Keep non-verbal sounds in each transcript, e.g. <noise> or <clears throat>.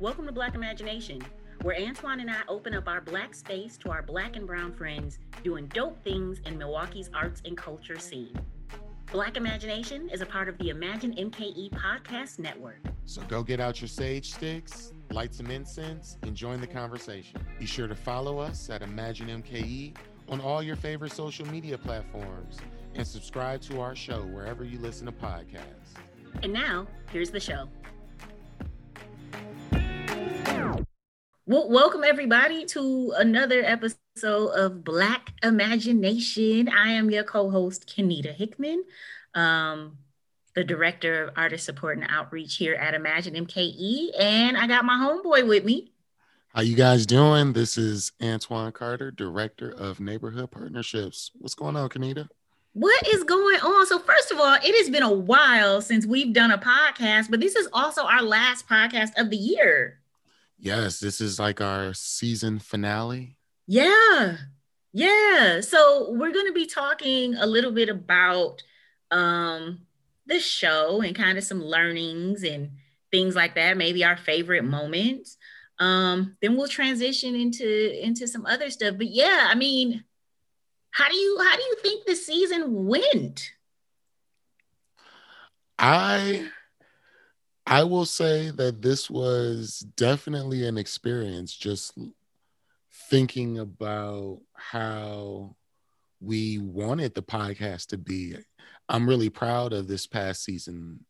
Welcome to Black Imagination, where Antoine and I open up our Black space to our Black and Brown friends doing dope things in Milwaukee's arts and culture scene. Black Imagination is a part of the Imagine MKE podcast network. So go get out your sage sticks, light some incense, and join the conversation. Be sure to follow us at Imagine MKE on all your favorite social media platforms and subscribe to our show wherever you listen to podcasts. And now, here's the show. Well, welcome everybody to another episode of Black Imagination. I am your co-host Kenita Hickman, um, the director of artist support and outreach here at Imagine MKE, and I got my homeboy with me. How you guys doing? This is Antoine Carter, director of neighborhood partnerships. What's going on, Kenita? What is going on? So, first of all, it has been a while since we've done a podcast, but this is also our last podcast of the year. Yes, this is like our season finale. Yeah. Yeah. So we're going to be talking a little bit about um the show and kind of some learnings and things like that, maybe our favorite moments. Um then we'll transition into into some other stuff. But yeah, I mean, how do you how do you think the season went? I I will say that this was definitely an experience just thinking about how we wanted the podcast to be. I'm really proud of this past season,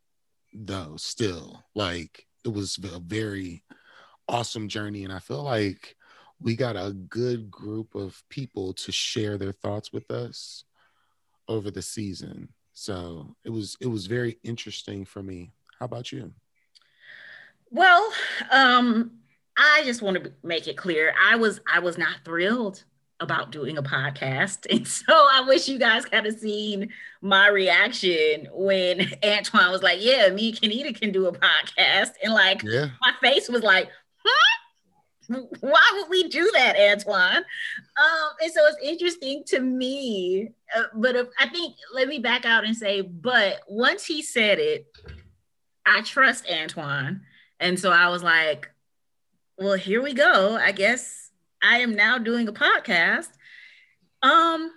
though, still. Like, it was a very awesome journey. And I feel like we got a good group of people to share their thoughts with us over the season. So it was it was very interesting for me. How about you? Well, um, I just want to make it clear. I was I was not thrilled about doing a podcast. <laughs> And so I wish you guys kind of seen my reaction when <laughs> Antoine was like, Yeah, me and Kenita can do a podcast. And like yeah. my face was like, huh? Why would we do that, Antoine? Um, and so it's interesting to me. Uh, but if, I think let me back out and say, but once he said it, I trust Antoine and so I was like, well, here we go. I guess I am now doing a podcast. Um,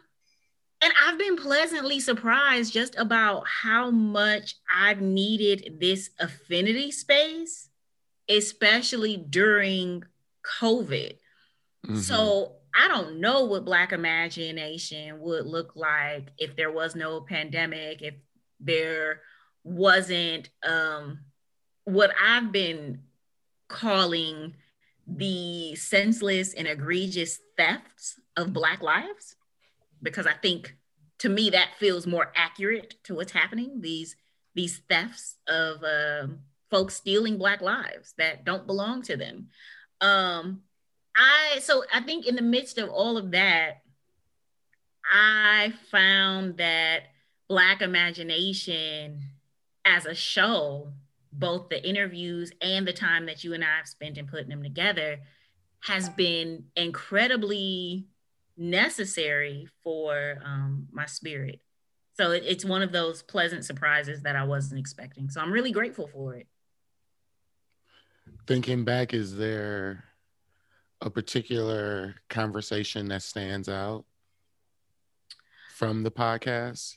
and I've been pleasantly surprised just about how much I've needed this affinity space, especially during COVID. Mm-hmm. So I don't know what Black imagination would look like if there was no pandemic, if there wasn't um, what I've been calling the senseless and egregious thefts of Black lives, because I think to me that feels more accurate to what's happening. These these thefts of uh, folks stealing Black lives that don't belong to them. Um, I so I think in the midst of all of that, I found that Black imagination as a show both the interviews and the time that you and I have spent in putting them together has been incredibly necessary for um, my spirit. So it, it's one of those pleasant surprises that I wasn't expecting. So I'm really grateful for it. Thinking back, is there a particular conversation that stands out from the podcast?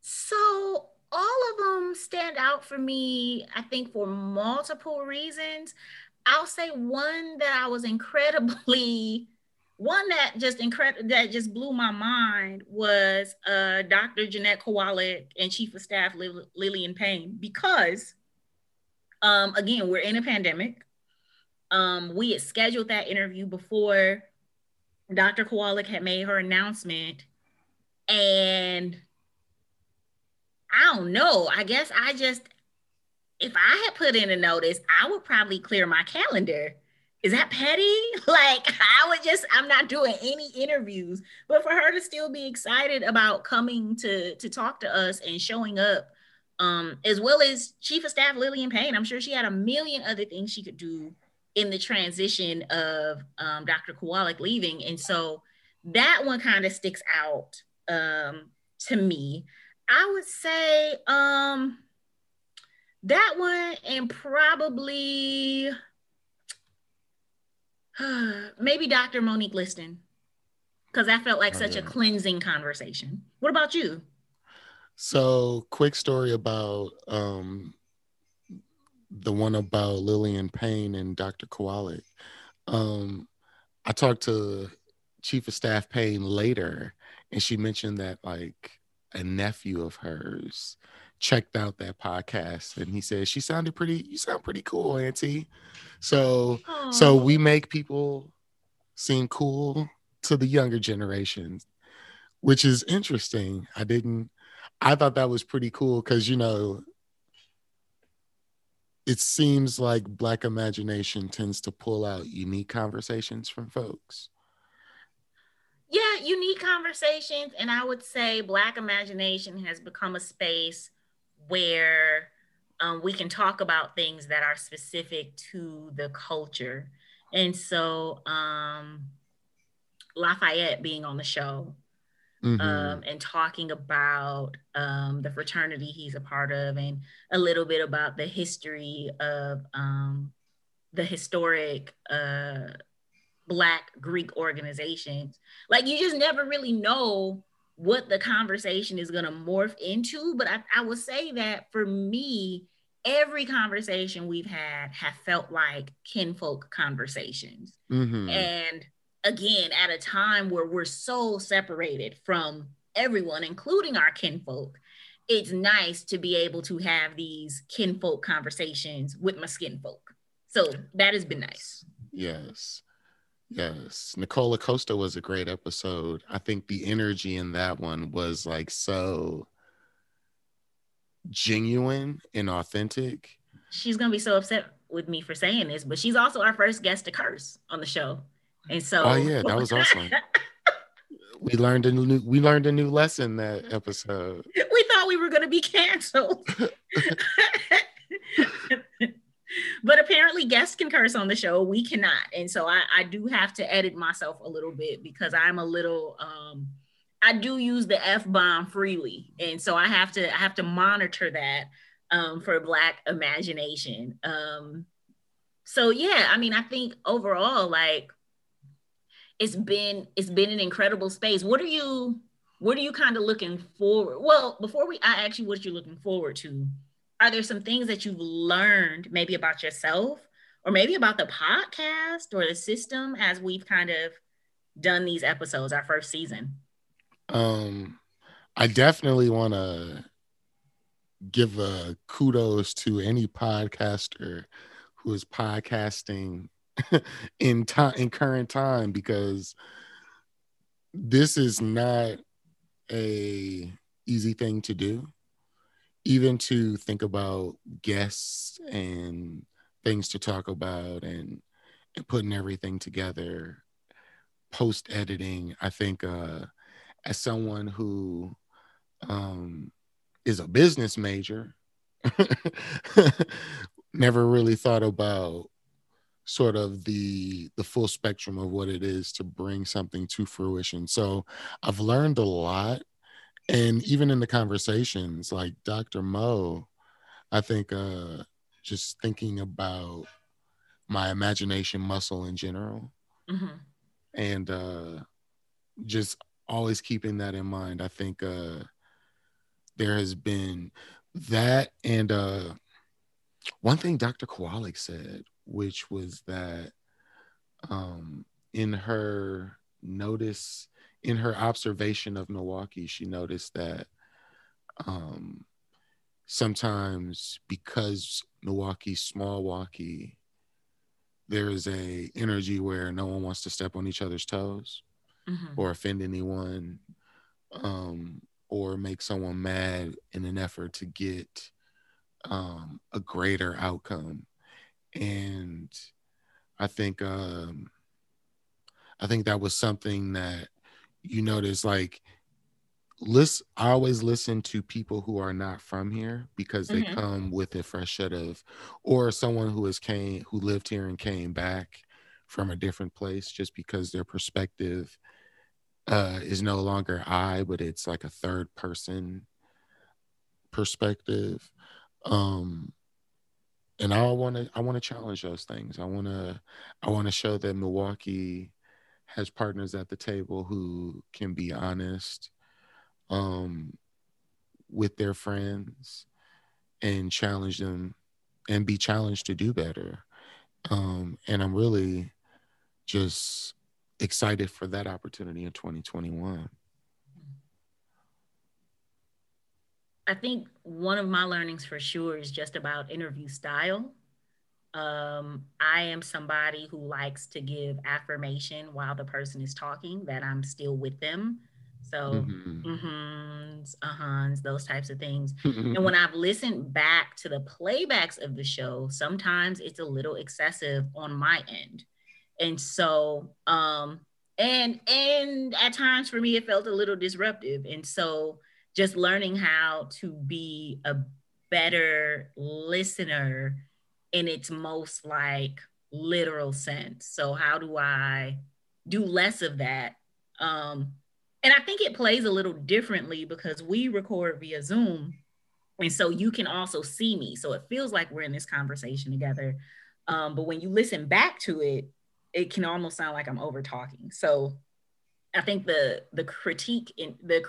So all of them stand out for me, I think, for multiple reasons. I'll say one that I was <laughs> incredibly one that just incredible that just blew my mind was uh, Dr. Jeanette Kowalik and Chief of Staff Lill- Lilliann Paine because um, again we're in a pandemic. Um, we had scheduled that interview before Dr. Kowalik had made her announcement, and I don't know. I guess I just, if I had put in a notice, I would probably clear my calendar. Is that petty? <laughs> Like, I would just, I'm not doing any interviews. But for her to still be excited about coming to to talk to us and showing up, um, as well as Chief of Staff Lilliann Paine, I'm sure she had a million other things she could do in the transition of um, Dr. Kowalik leaving. And so that one kind of sticks out um, to me. I would say um that one and probably <sighs> maybe Dr. Monique Liston, because that felt like oh, such yeah. a cleansing conversation. What about you? So, quick story about um, the one about Lilliann Paine and Dr. Kowalik. Um, I talked to Chief of Staff Paine later, and she mentioned that like a nephew of hers checked out that podcast and he said she sounded pretty you sound pretty cool auntie. So Aww. so we make people seem cool to the younger generations which is interesting. I didn't i thought that was pretty cool because you know it seems like black imagination tends to pull out unique conversations from folks yeah unique conversations and i would say black imagination has become a space where um, we can talk about things that are specific to the culture and so um, lafayette being on the show mm-hmm. um, and talking about um, the fraternity he's a part of and a little bit about the history of um, the historic uh, Black Greek organizations. Like you just never really know what the conversation is going to morph into. But I, I would say that for me, every conversation we've had have felt like kinfolk conversations. Mm-hmm. And again at a time where we're so separated from everyone, including our kinfolk, it's nice to be able to have these kinfolk conversations with my skinfolk. So that has been nice. Yes. Yes. Nicola Costa was a great episode. I think the energy in that one was like so genuine and authentic. She's going to be so upset with me for saying this, but she's also our first guest to curse on the show. And so, oh yeah, that was awesome. <laughs> we learned a new we learned a new lesson that episode. We thought we were going to be canceled. <laughs> <laughs> but apparently guests can curse on the show we cannot and so I, I do have to edit myself a little bit because i'm a little um i do use the f-bomb freely and so i have to i have to monitor that um for black imagination um so yeah i mean i think overall like it's been it's been an incredible space. What are you what are you kind of looking forward? Well, before we I ask you what you're looking forward to, are there some things that you've learned maybe about yourself or maybe about the podcast or the system as we've kind of done these episodes, our first season? Um I definitely want to give a kudos to any podcaster who is podcasting <laughs> in time in current time because this is not a easy thing to do even to think about guests and things to talk about and, and putting everything together post editing i think uh as someone who um is a business major <laughs> never really thought about sort of the the full spectrum of what it is to bring something to fruition. So i've learned a lot and even in the conversations like dr mo i think uh just thinking about my imagination muscle in general mm-hmm. and uh just always keeping that in mind i think uh there has been that and uh one thing dr kowalik said which was that um, in her notice, in her observation of Milwaukee, she noticed that um, sometimes because Milwaukee's Smallwaukee, there is a energy where no one wants to step on each other's toes mm-hmm. or offend anyone um, or make someone mad in an effort to get um, a greater outcome and I think um, I think that was something that you notice like list I always listen to people who are not from here because they mm-hmm. come with a fresh set of or someone who has came who lived here and came back from a different place just because their perspective uh, is no longer I, but it's like a third person perspective. Um, and I want to I want to challenge those things. I want to I want to show that Milwaukee has partners at the table who can be honest um, with their friends and challenge them and be challenged to do better. Um, and I'm really just excited for that opportunity in 2021. I think one of my learnings for sure is just about interview style. Um, I am somebody who likes to give affirmation while the person is talking that I'm still with them. So, mm-hmm. uh-huhs, those types of things. and <laughs> when I've listened back to the playbacks of the show, sometimes it's a little excessive on my end. And so, um, and and at times for me, it felt a little disruptive. And so, just learning how to be a better listener in its most like literal sense. So how do I do less of that? Um, and I think it plays a little differently because we record via Zoom. And so you can also see me. So it feels like we're in this conversation together. Um, but when you listen back to it, it can almost sound like I'm over talking. So I think the the critique in the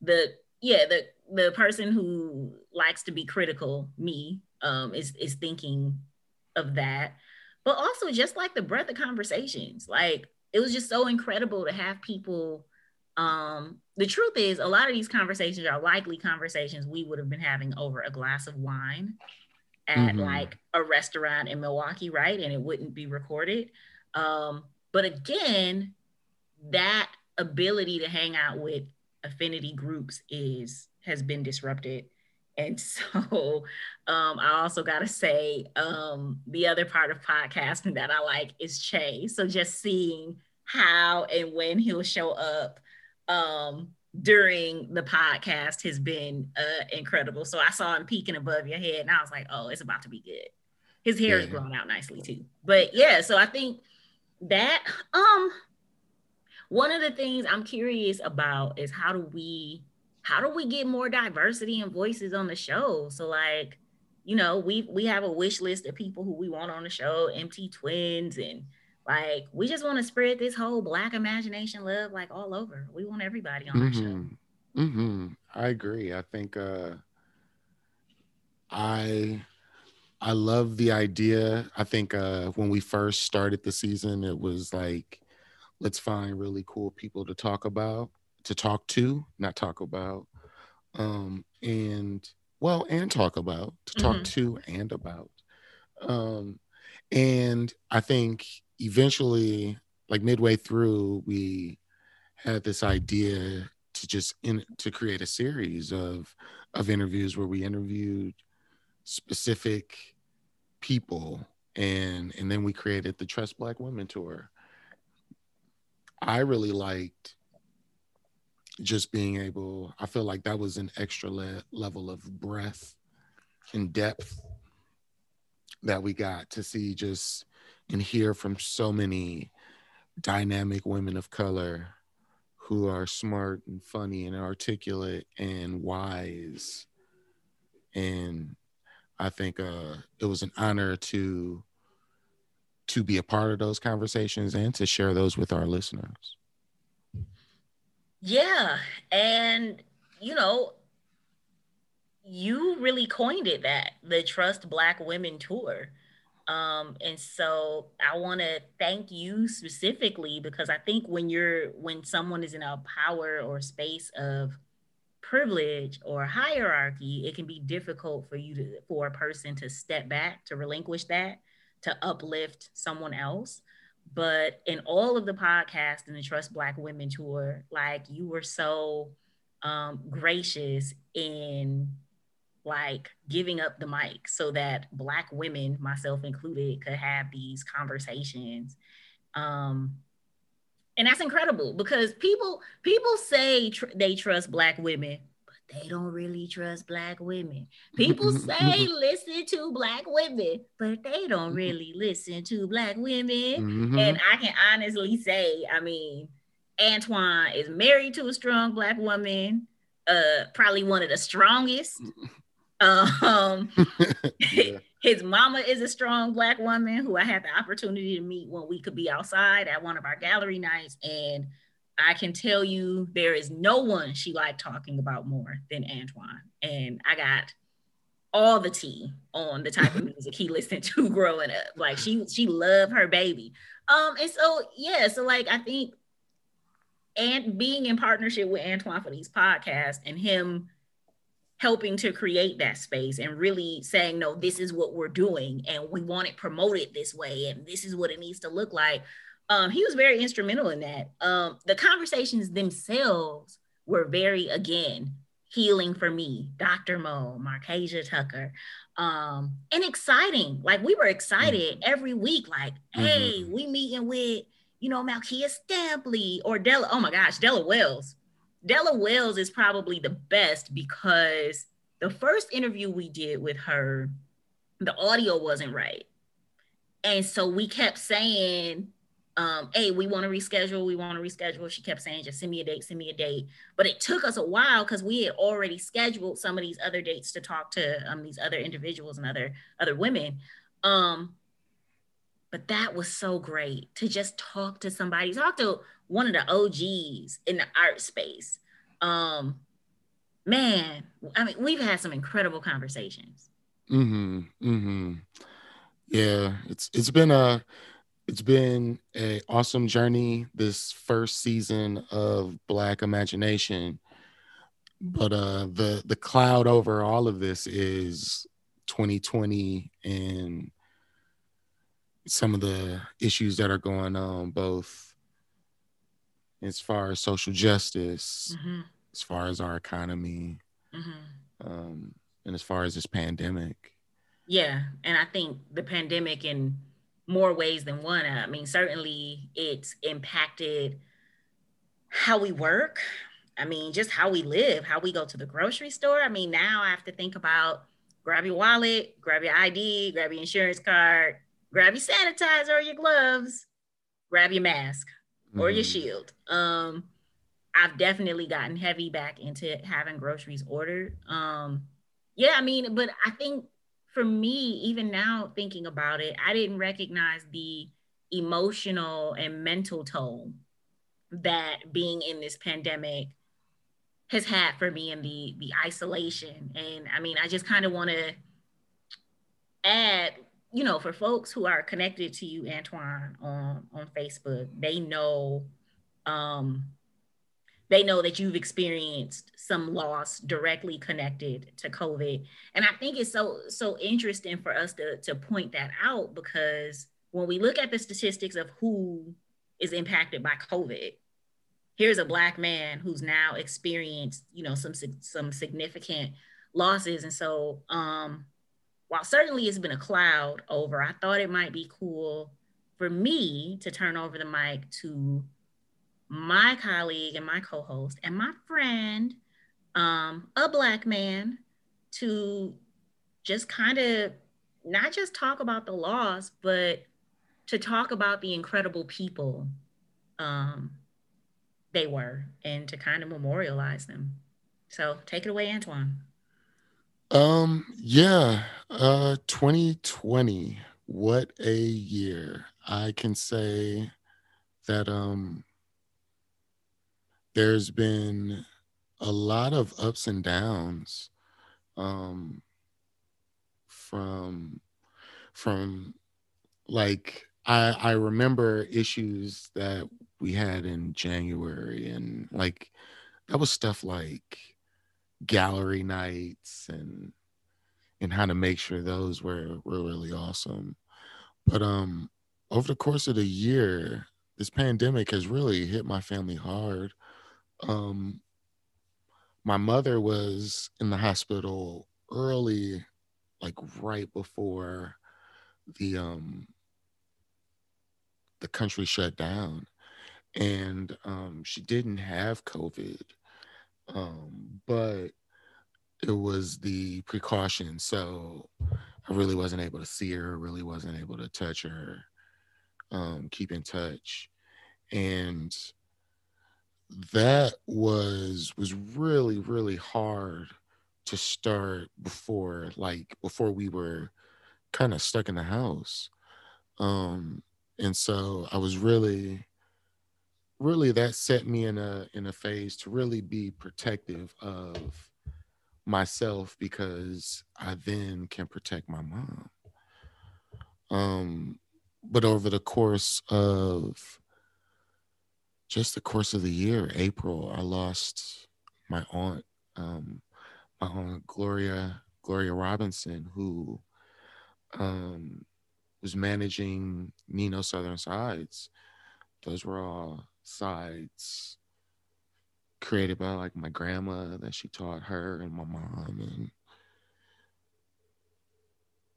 the yeah the the person who likes to be critical me um is is thinking of that. But also just like the breadth of conversations like it was just so incredible to have people um the truth is a lot of these conversations are likely conversations we would have been having over a glass of wine at mm-hmm. like a restaurant in Milwaukee right? And it wouldn't be recorded. Um but again that ability to hang out with affinity groups is has been disrupted and <laughs> so um, I also got to say um, the other part of podcasting that I like is Che. So just seeing how and when he'll show up um, during the podcast has been uh, incredible. So I saw him peeking above your head and I was like, oh, it's about to be good. His hair yeah. is growing out nicely too. But yeah, so I think that um one of the things I'm curious about is how do we how do we get more diversity and voices on the show? So like, you know, we we have a wish list of people who we want on the show, MT twins and like we just want to spread this whole black imagination love like all over. We want everybody on mm-hmm. our show. Mm-hmm. I agree. I think uh I I love the idea. I think uh when we first started the season, it was like let's find really cool people to talk about to talk to not talk about um and well and talk about to talk mm-hmm. to and about um and i think eventually like midway through we had this idea to just in to create a series of of interviews where we interviewed specific people and and then we created the trust black women tour I really liked just being able, I feel like that was an extra le- level of breadth and depth that we got to see just and hear from so many dynamic women of color who are smart and funny and articulate and wise. And I think uh, it was an honor to to be a part of those conversations and to share those with our listeners. Yeah. And, you know, you really coined it that the Trust Black Women Tour. Um, and so I want to thank you specifically because I think when you're when someone is in a power or space of privilege or hierarchy, it can be difficult for you to for a person to step back to relinquish that to uplift someone else. But in all of the podcasts in the Trust Black Women tour, like you were so um, gracious in like giving up the mic so that Black women, myself included, could have these conversations. Um, and that's incredible because people people say tr- they trust Black women, they don't really trust black women. People say <laughs> listen to black women, but they don't really listen to black women. Mm-hmm. And I can honestly say, I mean, Antoine is married to a strong black woman, uh, probably one of the strongest <laughs> Um, <laughs> yeah. his mama is a strong black woman who I had the opportunity to meet when we could be outside at one of our gallery nights. And I can tell you there is no one she liked talking about more than Antoine. And I got all the tea on the type of <laughs> music he listened to <laughs> growing up. Like she she loved her baby. Um, and so yeah, so like I think and being in partnership with Antoine for these podcasts and him helping to create that space and really saying, no, this is what we're doing and we want it promoted this way and this is what it needs to look like. Um, he was very instrumental in that. Um, the conversations themselves were very, again, healing for me, Dr. Mo, Markasa Tucker, um, and exciting. Like we were excited mm-hmm. every week, like, hey, mm-hmm. we meeting with, you know, Malkia Stampley or Della. Oh my gosh, Della Wells Della Wells is probably the best because the first interview we did with her, the audio wasn't right. And so we kept saying, um, hey, we want to reschedule, we want to reschedule. She kept saying, just send me a date, send me a date. But it took us a while because we had already scheduled some of these other dates to talk to um, these other individuals and other other women. Um, but that was so great to just talk to somebody, talk to one of the OGs in the art space. Um, man, I mean, we've had some incredible conversations. Mm-hmm. Mm-hmm. Yeah, it's it's been a it's been a awesome journey this first season of Black Imagination. But uh the the cloud over all of this is 2020 and some of the issues that are going on both as far as social justice, mm-hmm. as far as our economy, mm-hmm. um, and as far as this pandemic. Yeah, and I think the pandemic in more ways than one. I mean, certainly it's impacted how we work. I mean, just how we live, how we go to the grocery store. I mean, now I have to think about grab your wallet, grab your ID, grab your insurance card, grab your sanitizer or your gloves, grab your mask or your mm-hmm. shield. Um, I've definitely gotten heavy back into having groceries ordered. Um, yeah, I mean, but I think for me, even now thinking about it, I didn't recognize the emotional and mental toll that being in this pandemic has had for me and the the isolation. And I mean, I just kind of want to add you know, for folks who are connected to you, Antoine, on on Facebook, they know, um, they know that you've experienced some loss directly connected to COVID, and I think it's so so interesting for us to to point that out because when we look at the statistics of who is impacted by COVID, here's a black man who's now experienced, you know, some some significant losses, and so um, while certainly it's been a cloud over, I thought it might be cool for me to turn over the mic to my colleague and my co-host and my friend, um, a black man, to just kind of not just talk about the loss, but to talk about the incredible people um, they were and to kind of memorialize them. So take it away, Antoine. Um, yeah, uh 2020. What a year. I can say that um there's been a lot of ups and downs um from from like I I remember issues that we had in January and like that was stuff like gallery nights and and how to make sure those were were really awesome. But um over the course of the year, this pandemic has really hit my family hard. Um my mother was in the hospital early like right before the um the country shut down and um she didn't have covid um, but it was the precaution. So I really wasn't able to see her, really wasn't able to touch her, um, keep in touch. And that was was really, really hard to start before like before we were kind of stuck in the house. Um and so I was really really that set me in a in a phase to really be protective of myself because I then can protect my mom. Um but over the course of just the course of the year, April, I lost my aunt, um, my aunt Gloria Gloria Robinson, who um, was managing Nino Southern Sides. Those were all sides created by like my grandma that she taught her and my mom and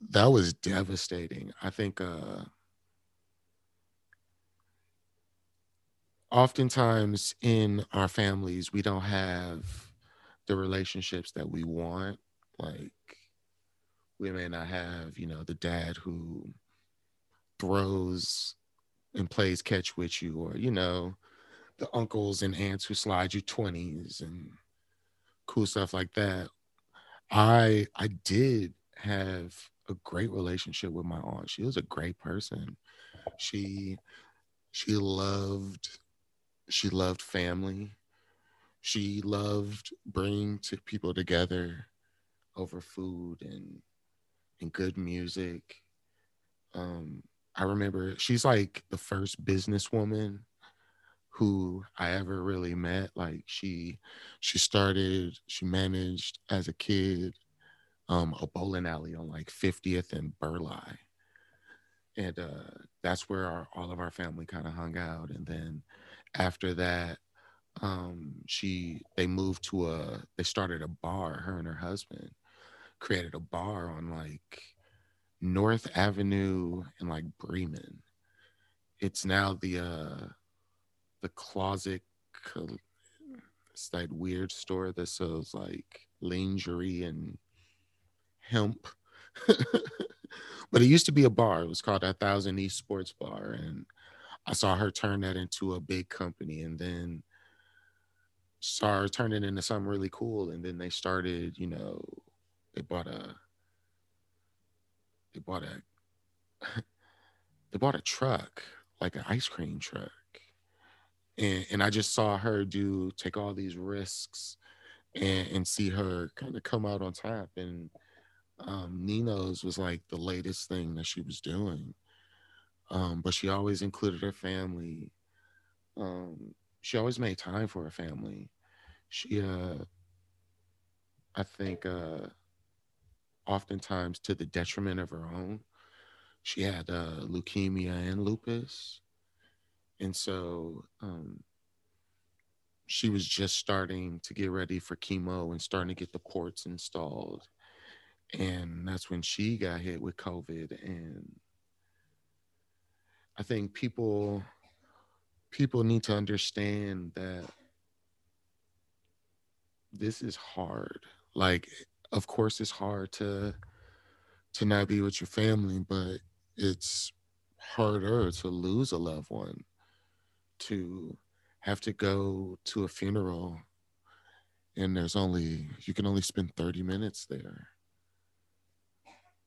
that was devastating. I think uh oftentimes in our families we don't have the relationships that we want like we may not have you know the dad who throws and plays catch with you or you know the uncles and aunts who slide you 20s and cool stuff like that. I i did have a great relationship with my aunt. She was a great person. She she loved she loved family. She loved bringing to people together over food and and good music. Um, I remember she's like the first businesswoman who I ever really met. Like she she started, she managed as a kid um, a bowling alley on like 50th and Burleigh. And uh, that's where our, all of our family kind of hung out. And then after that um she they moved to a they started a bar her and her husband created a bar on like north avenue and like bremen. It's now the uh the closet it's that weird store that sells like lingerie and hemp. <laughs> But it used to be a bar. It was called a thousand east sports bar and I saw her turn that into a big company and then saw her turn it into something really cool. And then they started, you know, they bought a they bought a <laughs> they bought a truck, like an ice cream truck. And and I just saw her do take all these risks and, and see her kind of come out on top. And um, Nino's was like the latest thing that she was doing um, but she always included her family. Um, she always made time for her family. She, uh, I think, uh, oftentimes to the detriment of her own. She had uh, leukemia and lupus, and so um, she was just starting to get ready for chemo and starting to get the ports installed. And that's when she got hit with COVID and I think people people need to understand that this is hard. Like, of course, it's hard to to not be with your family, but it's harder to lose a loved one, to have to go to a funeral and there's only you can only spend 30 minutes there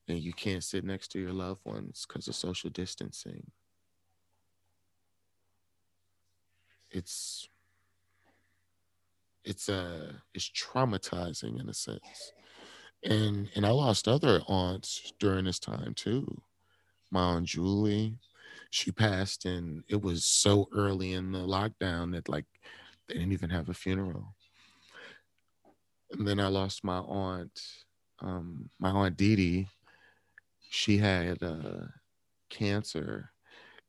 and you can't sit next to your loved ones because of social distancing it's it's uh it's traumatizing in a sense. And and i lost other aunts during this time too. My aunt julie she passed and it was so early in the lockdown that like they didn't even have a funeral. And then i lost my aunt um my aunt Dee Dee. she had uh cancer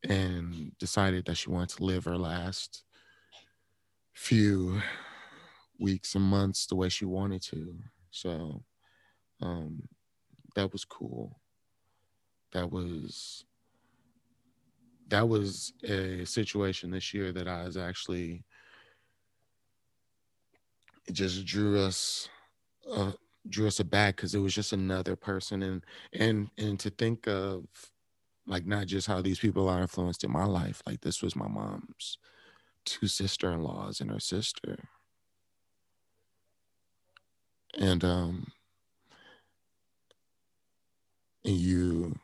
and decided that she wanted to live her last few weeks and months the way she wanted to. So um, that was cool. That was that was a situation this year that I was actually it just drew us uh, drew us aback because it was just another person and and and to think of like not just how these people are influenced in my life like this was my mom's two sister-in-laws and her sister. And um and you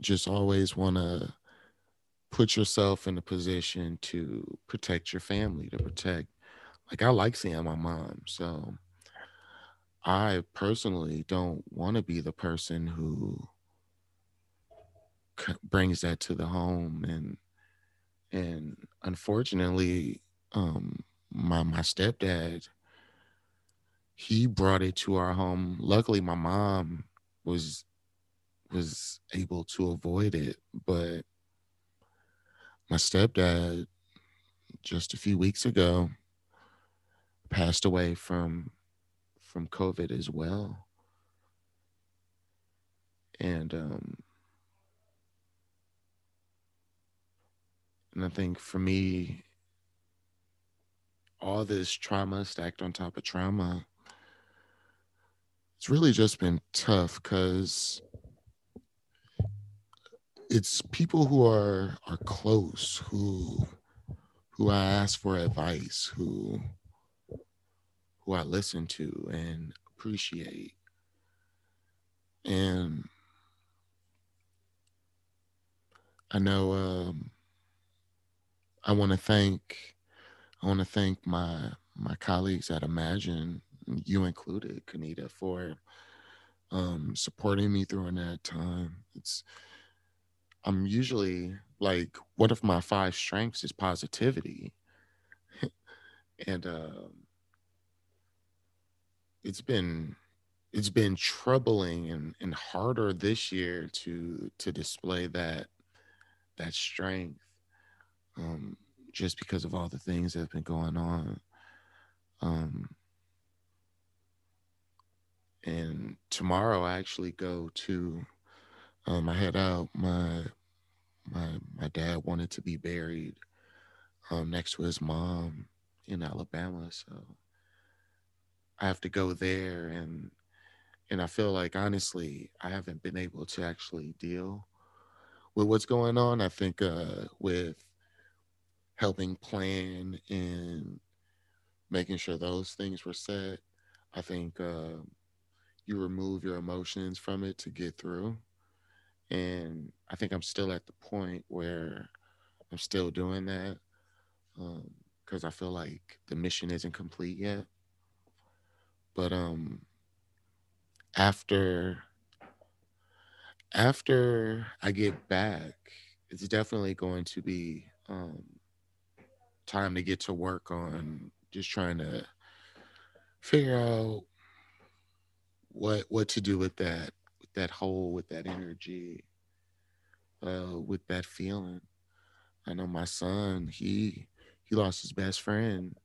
just always want to put yourself in a position to protect your family to protect like i like seeing my mom so i personally don't want to be the person who brings that to the home and and unfortunately um my my stepdad he brought it to our home. Luckily my mom was was able to avoid it but my stepdad just a few weeks ago passed away from from covid as well. And um And I think for me, all this trauma stacked on top of trauma, it's really just been tough because it's people who are are close who who I ask for advice, who who I listen to and appreciate. And I know um, I want to thank I want to thank my my colleagues at Imagine, you included, Kenita, for um, supporting me during that time. It's I'm usually like one of my five strengths is positivity, <laughs> and uh, it's been it's been troubling and, and harder this year to to display that that strength um, just because of all the things that have been going on. Um, and tomorrow I actually go to, um, I head out. My my my dad wanted to be buried um, next to his mom in Alabama, so I have to go there and and I feel like honestly I haven't been able to actually deal with what's going on. I think uh, with helping plan and making sure those things were set. I think uh, you remove your emotions from it to get through. And I think I'm still at the point where I'm still doing that because um, I feel like the mission isn't complete yet. But um, after after I get back, it's definitely going to be um, time to get to work on just trying to figure out what what to do with that with that hole with that energy uh with that feeling. I know my son he he lost his best friend.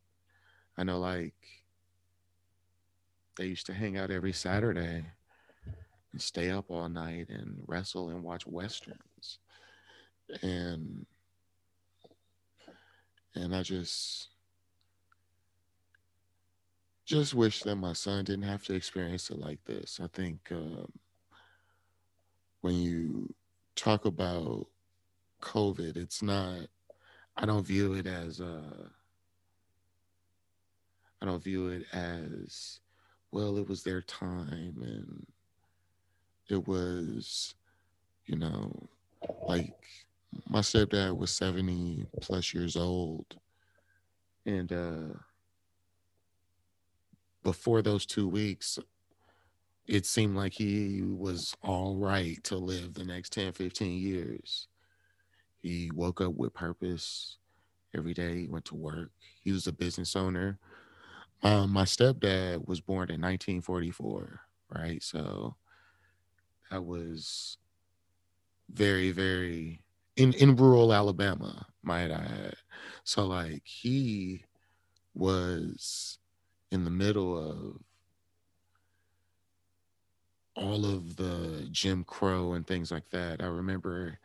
I know like they used to hang out every saturday and stay up all night and wrestle and watch westerns. And and I just just wish that my son didn't have to experience it like this. I think um, when you talk about COVID, it's not. I don't view it as Uh, I don't view it as, well, it was their time and it was, you know, like my stepdad was 70 plus years old. And uh, before those two weeks, it seemed like he was all right to live the next 10, 15 years. He woke up with purpose every day, he went to work. He was a business owner. Um, my stepdad was born in 1944, right? So that was very, very in in rural Alabama, might I add. So like he was in the middle of all of the Jim Crow and things like that. I remember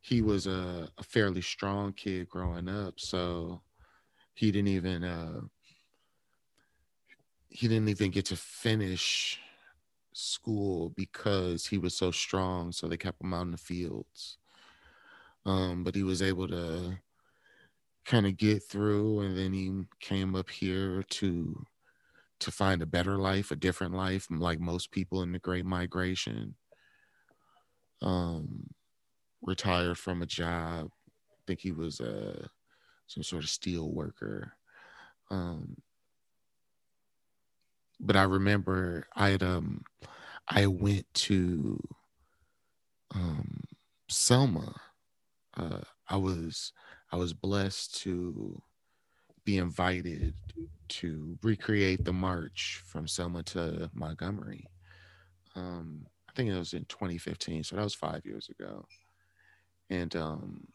he was a, a fairly strong kid growing up, so he didn't even uh, he didn't even get to finish school because he was so strong. So they kept him out in the fields um, but he was able to kind of get through and then he came up here to to find a better life, a different life, like most people in the Great Migration. Um, retired from a job. I think he was uh, some sort of steel worker. Um, but I remember I had um I went to um Selma. Uh, I was I was blessed to be invited to recreate the march from Selma to Montgomery. Um, I think it was in 2015, so that was five years ago. And um,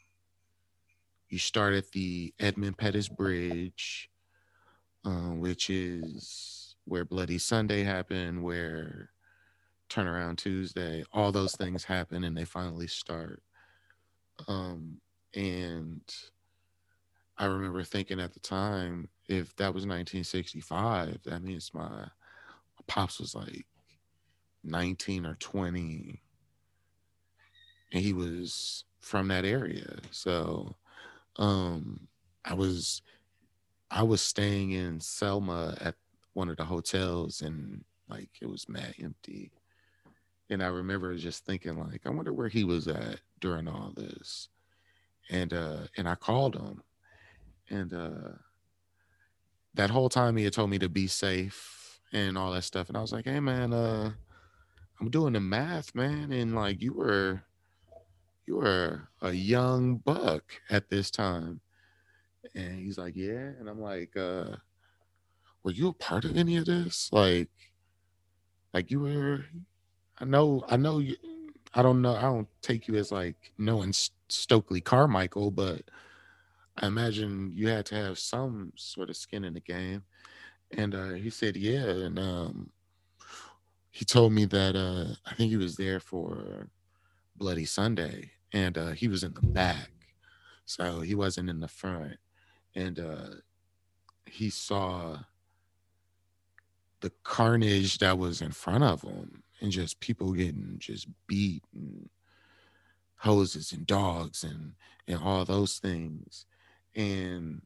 you start at the Edmund Pettus Bridge, uh, which is where Bloody Sunday happened, where Turnaround Tuesday, all those things happen, and they finally start. Um, and I remember thinking at the time, if that was 1965, that means my, my pops was like 19 or 20, and he was from that area. So um, I was I was staying in Selma at one of the hotels, and like it was mad empty. And I remember just thinking, like, I wonder where he was at during all this. And uh, and I called him, and uh, that whole time he had told me to be safe and all that stuff. And I was like, hey man, uh, I'm doing the math, man, and like you were you were a young buck at this time. And he's like, yeah. And I'm like, uh, were you a part of any of this? Like, like you were, I know, I know you, I don't know. I don't take you as like knowing Stokely Carmichael, but I imagine you had to have some sort of skin in the game. And uh, he said, yeah. And um, he told me that uh, I think he was there for Bloody Sunday and uh, he was in the back. So he wasn't in the front. And uh, he saw the carnage that was in front of him and just people getting just beat and hoses and dogs and and all those things. And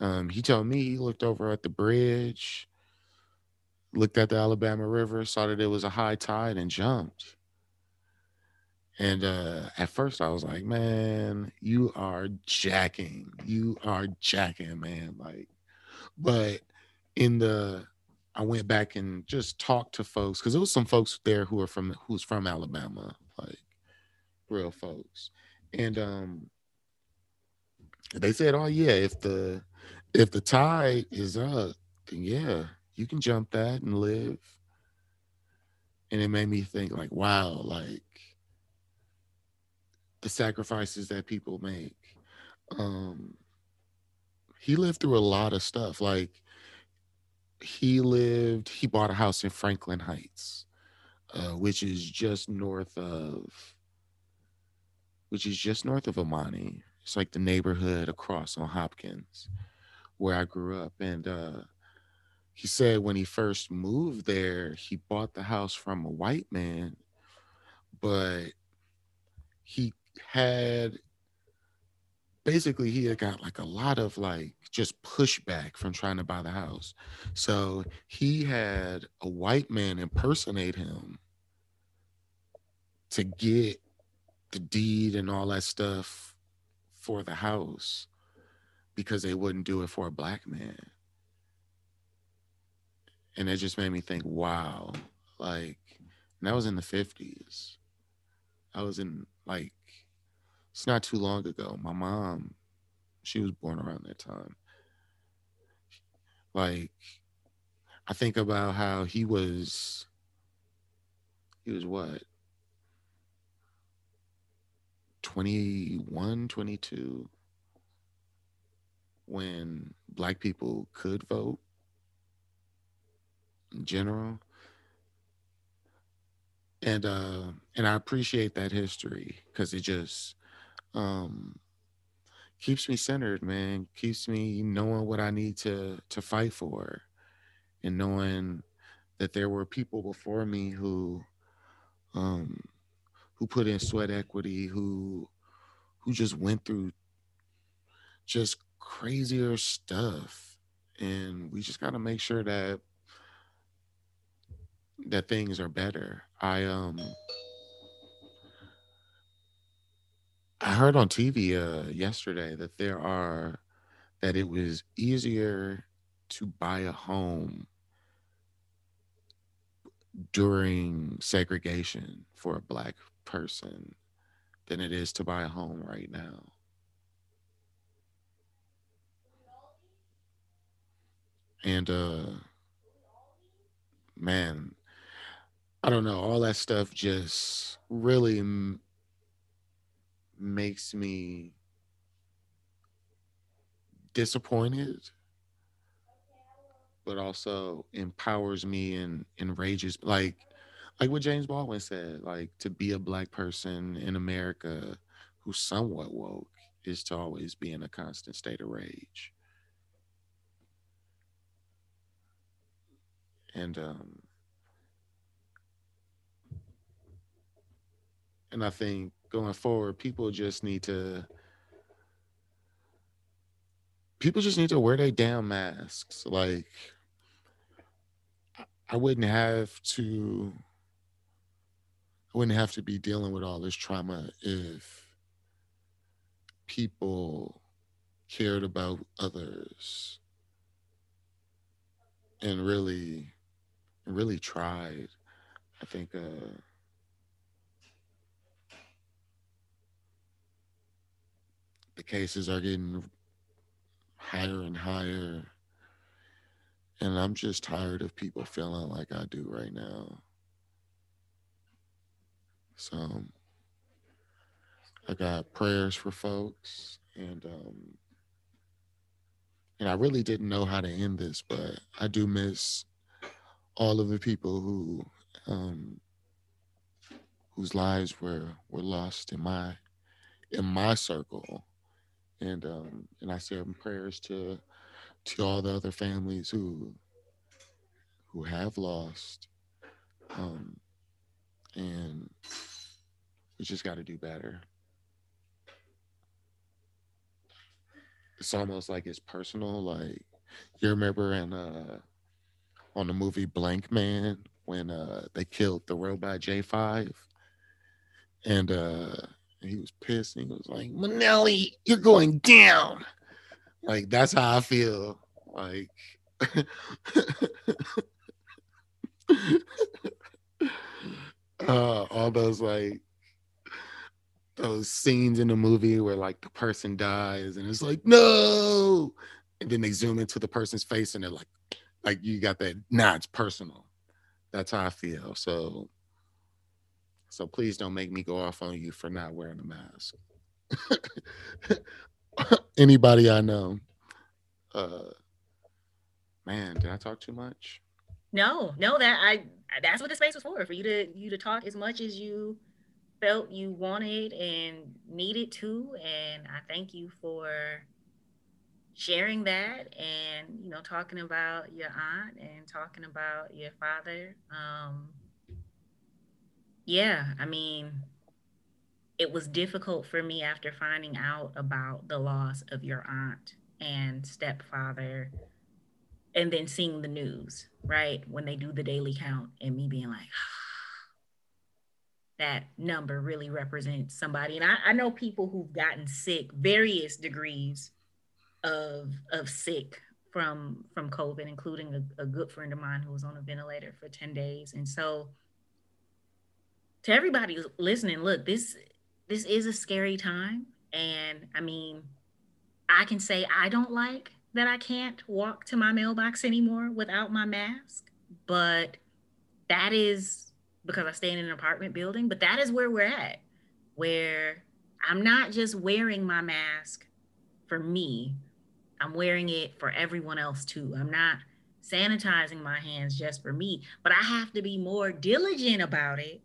um, he told me he looked over at the bridge looked at the alabama river saw that it was a high tide and jumped. And uh, at first i was like man you are jacking. You are jacking man like but in the I went back and just talked to folks because there was some folks there who are from who's from Alabama, like real folks, and um, they said, "Oh yeah, if the if the tide is up, then yeah, you can jump that and live." And it made me think, like, wow, like the sacrifices that people make. Um, he lived through a lot of stuff, like he lived, he bought a house in Franklin Heights, uh, which is just north of, which is just north of Amani. It's like the neighborhood across on Hopkins, where I grew up. And uh, he said when he first moved there, he bought the house from a white man, but he had basically he had got like a lot of like just pushback from trying to buy the house. So he had a white man impersonate him to get the deed and all that stuff for the house because they wouldn't do it for a black man. And it just made me think, wow, like that was in the 50s. I was in like it's not too long ago. My mom, she was born around that time. Like, I think about how he was, he was what? 21, 22 when black people could vote in general and uh and i appreciate that history because it just um keeps me centered man keeps me knowing what i need to to fight for and knowing that there were people before me who um who put in sweat equity who who just went through just crazier stuff and we just got to make sure that that things are better. I um I heard on TV uh yesterday that there are that it was easier to buy a home during segregation for a black person than it is to buy a home right now. And uh man, I don't know, all that stuff just really makes me disappointed but also empowers me and enrages like like what James Baldwin said, like to be a black person in America who's somewhat woke is to always be in a constant state of rage. And um and I think going forward, people just need to people just need to wear their damn masks. Like I wouldn't have to I wouldn't have to be dealing with all this trauma if people cared about others and really really tried. I think uh cases are getting higher and higher and I'm just tired of people feeling like I do right now. So I got prayers for folks and um and I really didn't know how to end this, but I do miss all of the people who um whose lives were were lost in my in my circle. And um and I send prayers to to all the other families who who have lost um and we just got to do better. It's almost like it's personal like you remember in uh on the movie Blankman when uh they killed the robot j5 and uh he was pissed and he was like Minelli you're going down like that's how I feel. Like <laughs> uh, all those like those scenes in the movie where like the person dies and it's like no, and then they zoom into the person's face and they're like, like you got that. Nah, it's personal. That's how I feel. So, so please don't make me go off on you for not wearing a mask. <laughs> anybody I know. Uh, man, did I talk too much? No, no, that I that's what the space was for, for you to you to talk as much as you felt you wanted and needed to. And I thank you for sharing that and you know talking about your aunt and talking about your father. Um yeah, I mean it was difficult for me after finding out about the loss of your aunt and stepfather and then seeing the news right when they do the daily count and me being like <sighs> that number really represents somebody. And I, I, know people who've gotten sick various degrees of of sick from from covid including a, a good friend of mine who was on a ventilator for 10 days. And so to everybody listening look this this is a scary time. And I mean, I can say I don't like that I can't walk to my mailbox anymore without my mask, but that is because I stay in an apartment building, but that is where we're at, where I'm not just wearing my mask for me, I'm wearing it for everyone else too. I'm not sanitizing my hands just for me, but I have to be more diligent about it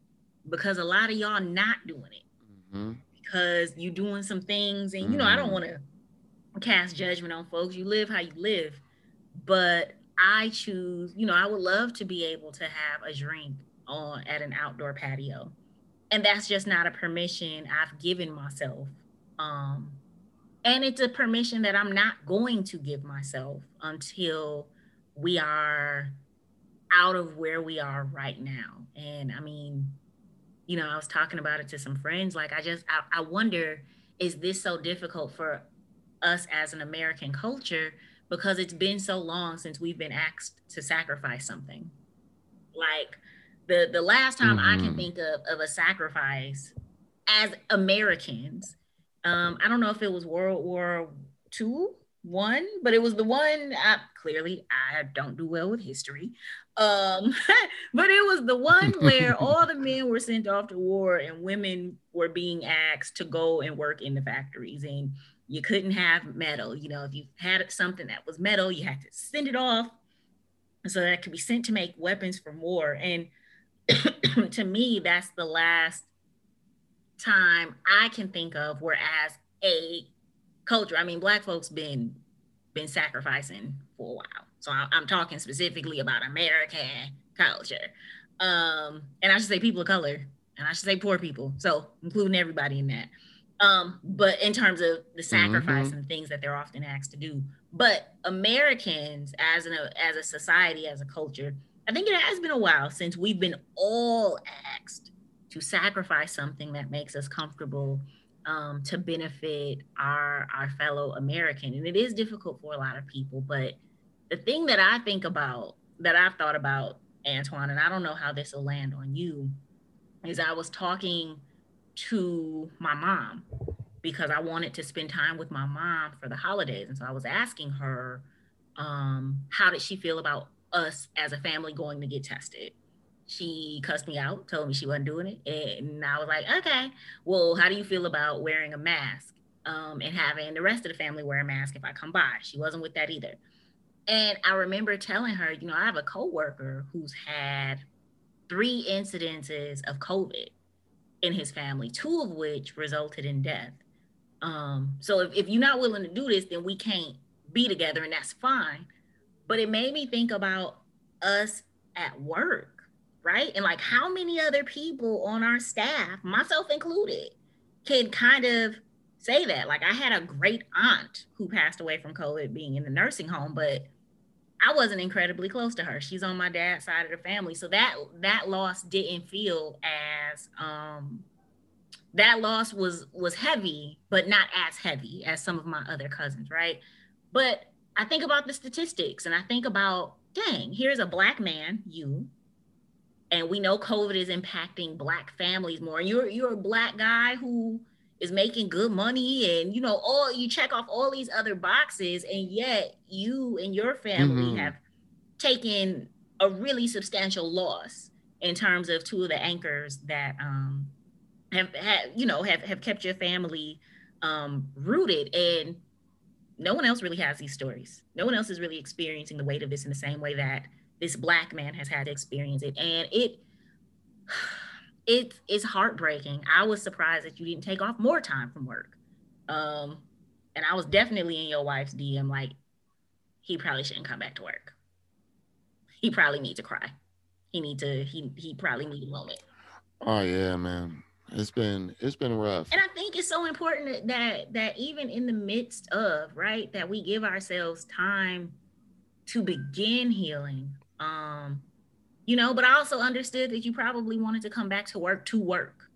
because a lot of y'all not doing it mm-hmm. because you're doing some things, and you know, I don't mm-hmm. want to cast judgment on folks. You live how you live, but I choose. You know, I would love to be able to have a drink on at an outdoor patio, and that's just not a permission I've given myself. Um, and it's a permission that I'm not going to give myself until we are out of where we are right now. And I mean, you know, I was talking about it to some friends. Like, I just, I, I wonder, is this so difficult for us as an American culture because it's been so long since we've been asked to sacrifice something? Like, the the last time mm-hmm. I can mm-hmm. think of of a sacrifice as Americans, um, I don't know if it was World War Two one, but it was the one. I, clearly, I don't do well with history, um, <laughs> but it was the one <laughs> where all the men were sent off to war and women were being asked to go and work in the factories, and you couldn't have metal. You know, if you had something that was metal, you had to send it off so that it could be sent to make weapons for war. And <clears throat> to me, that's the last time I can think of where as a culture. I mean, black folks been been sacrificing for a while. So I, am talking specifically about American culture. Um, and I should say people of color, and I should say poor people. So including everybody in that. Um, but in terms of the sacrifice mm-hmm. and things that they're often asked to do. But Americans as an as a society, as a culture, I think it has been a while since we've been all asked to sacrifice something that makes us comfortable um, to benefit our our fellow American. And it is difficult for a lot of people. But the thing that I think about, that I've thought about, Antoine, and I don't know how this will land on you, is I was talking to my mom because I wanted to spend time with my mom for the holidays. And so I was asking her, um, how did she feel about us as a family going to get tested? she cussed me out, told me she wasn't doing it. And I was like, okay, well, how do you feel about wearing a mask um, and having the rest of the family wear a mask if I come by? She wasn't with that either. And I remember telling her, you know, I have a coworker who's had three incidences of COVID in his family, two of which resulted in death. Um, so if, if you're not willing to do this, then we can't be together, and that's fine. But it made me think about us at work right? And like how many other people on our staff, myself included, can kind of say that? Like I had a great aunt who passed away from COVID being in the nursing home, but I wasn't incredibly close to her. She's on my dad's side of the family. So that that loss didn't feel as um that loss was was heavy, but not as heavy as some of my other cousins, right? But I think about the statistics and I think about, dang, here's a black man, you, and we know COVID is impacting black families more. You're you're a black guy who is making good money and you know all you check off all these other boxes and yet you and your family mm-hmm. have taken a really substantial loss in terms of two of the anchors that um have had you know have have kept your family um rooted. And no one else really has these stories. No one else is really experiencing the weight of this in the same way that this black man has had to experience it. And it it is heartbreaking. I was surprised that you didn't take off more time from work. Um and i was definitely in your wife's dm like he probably shouldn't come back to work. He probably needs to cry. He need to he he probably need a moment. Oh yeah man. It's been it's been rough. And i think it's so important that that even in the midst of right that we give ourselves time to begin healing um, you know, but I also understood that you probably wanted to come back to work to work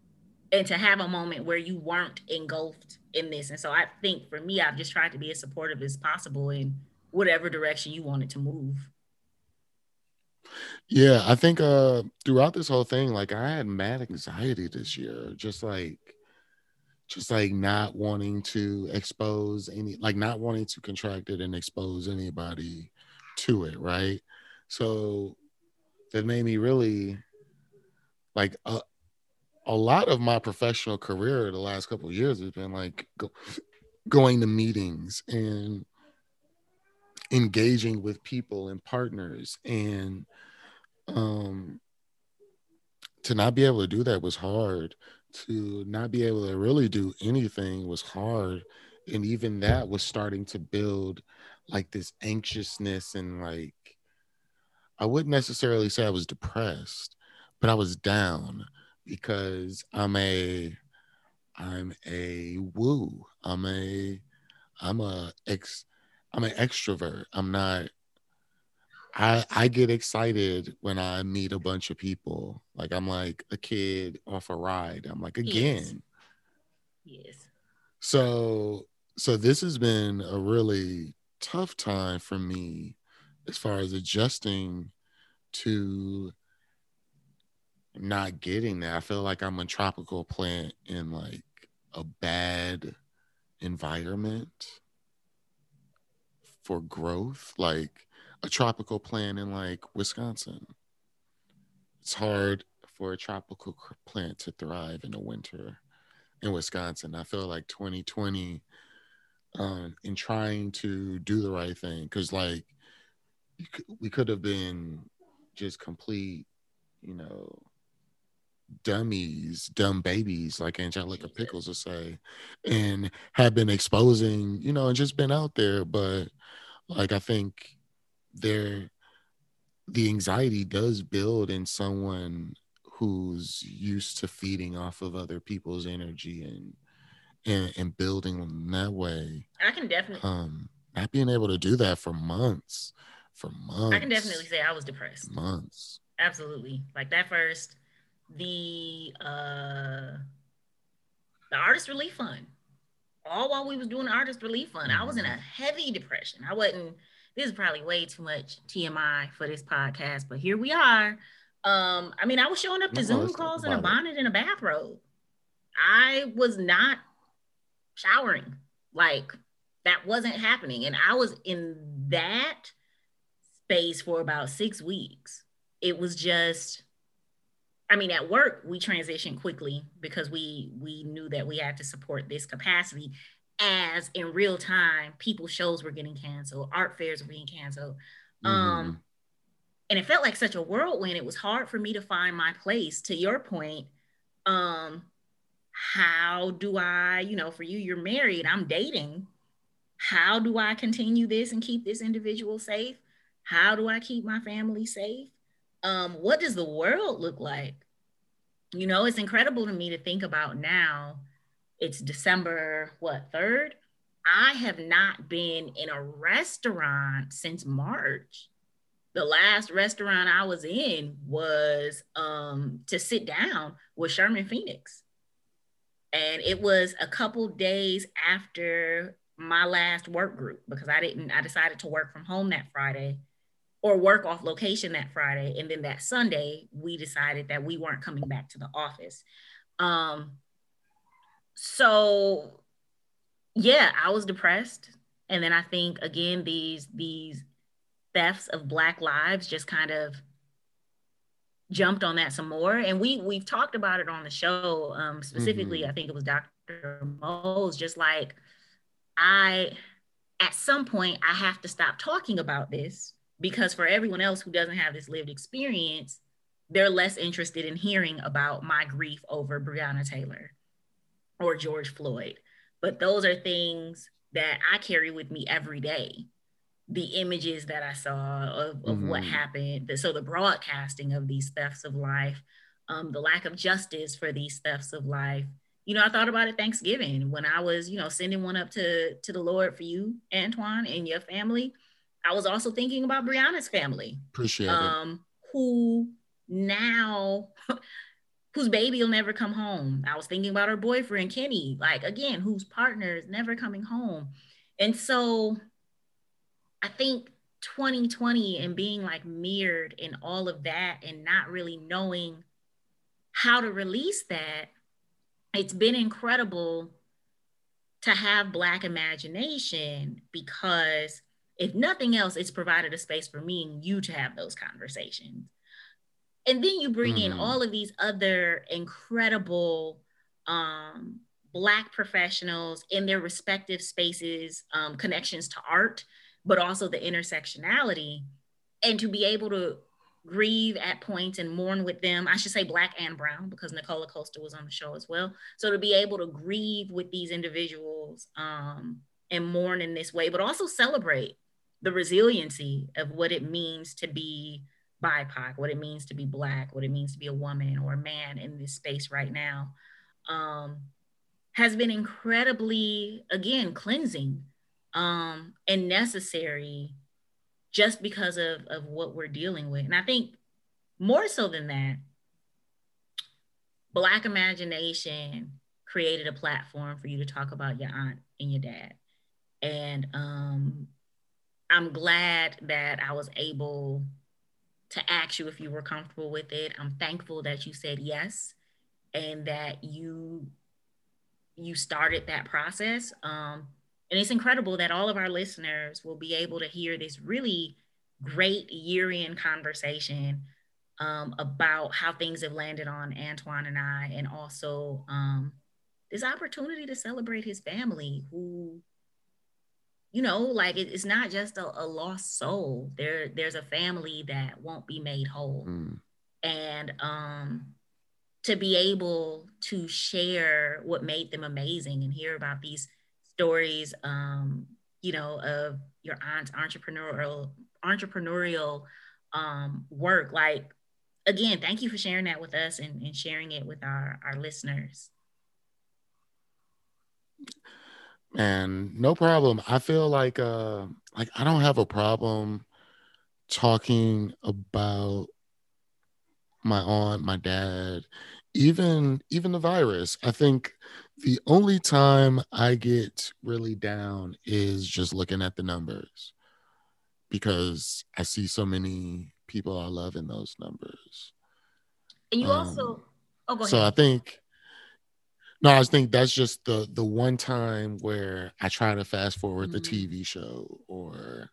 and to have a moment where you weren't engulfed in this. And so I think for me, I've just tried to be as supportive as possible in whatever direction you wanted to move. Yeah, I think uh throughout this whole thing, like I had mad anxiety this year, just like just like not wanting to expose any like not wanting to contract it and expose anybody to it, right? So that made me really like a, a lot of my professional career the last couple years has been like go, going to meetings and engaging with people and partners. And um to not be able to do that was hard. To not be able to really do anything was hard. And even that was starting to build like this anxiousness and like I wouldn't necessarily say I was depressed, but I was down because I'm a I'm a woo. I'm a I'm a ex I'm an extrovert. I'm not I I get excited when I meet a bunch of people. Like I'm like a kid off a ride. I'm like again. Yes. yes. So so this has been a really tough time for me as far as adjusting to not getting that. I feel like I'm a tropical plant in like a bad environment for growth. Like a tropical plant in like Wisconsin. It's hard for a tropical plant to thrive in the winter in Wisconsin. I feel like 2020 um, in trying to do the right thing because like we could have been just complete, you know, dummies, dumb babies, like Angelica Pickles would say, and have been exposing, you know, and just been out there. But like I think there the anxiety does build in someone who's used to feeding off of other people's energy and and, and building them that way. I can definitely um not being able to do that for months. For months. I can definitely say I was depressed. Months. Absolutely. Like that first, the uh the artist relief fund. All while we was doing the artist relief fund, mm-hmm. I was in a mm-hmm. heavy depression. I wasn't this is probably way too much TMI for this podcast, but here we are. Um, I mean, I was showing up to no, Zoom calls in a bonnet it. and a bathrobe. I was not showering. Like that wasn't happening. And I was in that space for about six weeks. It was just, I mean, at work we transitioned quickly because we we knew that we had to support this capacity. As in real time people shows were getting canceled art fairs were being canceled. Mm-hmm. um and it felt like such a whirlwind. It was hard for me to find my place. To your point um how do i you know for you you're married i'm dating. How do i continue this and keep this individual safe how do i keep my family safe um what does the world look like you know it's incredible to me to think about now it's December, what, 3rd? I have not been in a restaurant since March. The last restaurant I was in was um, to sit down with Sherman Phoenix. And it was a couple days after my last work group because I didn't, I decided to work from home that Friday or work off location that Friday. And then that Sunday, we decided that we weren't coming back to the office. Um, so yeah, I was depressed. And then I think again, these these thefts of black lives just kind of jumped on that some more. And we we've talked about it on the show. Um, specifically, mm-hmm. I think it was Dr. Mose, just like I at some point I have to stop talking about this because for everyone else who doesn't have this lived experience, they're less interested in hearing about my grief over Breonna Taylor or George Floyd. But those are things that I carry with me every day. The images that I saw of, of mm-hmm. what happened. So the broadcasting of these thefts of life, um, the lack of justice for these thefts of life. You know, I thought about it Thanksgiving when I was, you know, sending one up to to the Lord for you, Antoine, and your family. I was also thinking about Breonna's family. Appreciate um, it. Who now <laughs> whose baby will never come home. I was thinking about her boyfriend, Kenny, like again, whose partner is never coming home. And so I think 2020 and being like mirrored in all of that and not really knowing how to release that, it's been incredible to have Black imagination because if nothing else, it's provided a space for me and you to have those conversations. And then you bring mm-hmm. in all of these other incredible um, black professionals in their respective spaces um, connections to art but also the intersectionality and to be able to grieve at points and mourn with them. I should say black and brown because nicola costa was on the show as well. So to be able to grieve with these individuals um, and mourn in this way but also celebrate the resiliency of what it means to be BIPOC, what it means to be Black, what it means to be a woman or a man in this space right now, um, has been incredibly, again, cleansing um, and necessary just because of, of what we're dealing with. And I think more so than that, Black Imagination created a platform for you to talk about your aunt and your dad. And um, I'm glad that I was able to ask you if you were comfortable with it. I'm thankful that you said yes and that you you started that process. Um, and it's incredible that all of our listeners will be able to hear this really great year in conversation um, about how things have landed on Antoine and I, and also um, this opportunity to celebrate his family who you know like it, it's not just a, a, lost soul. There there's a family that won't be made whole. Mm. and um to be able to share what made them amazing and hear about these stories um you know of your aunt's entrepreneurial entrepreneurial um work like again thank you for sharing that with us and, and sharing it with our our listeners and no problem. I feel like uh like I don't have a problem talking about my aunt, my dad, even even the virus. I think the only time I get really down is just looking at the numbers because I see so many people I love in those numbers. And you um, also oh go ahead. So I think no, I think that's just the the one time where I try to fast forward mm-hmm. the TV show or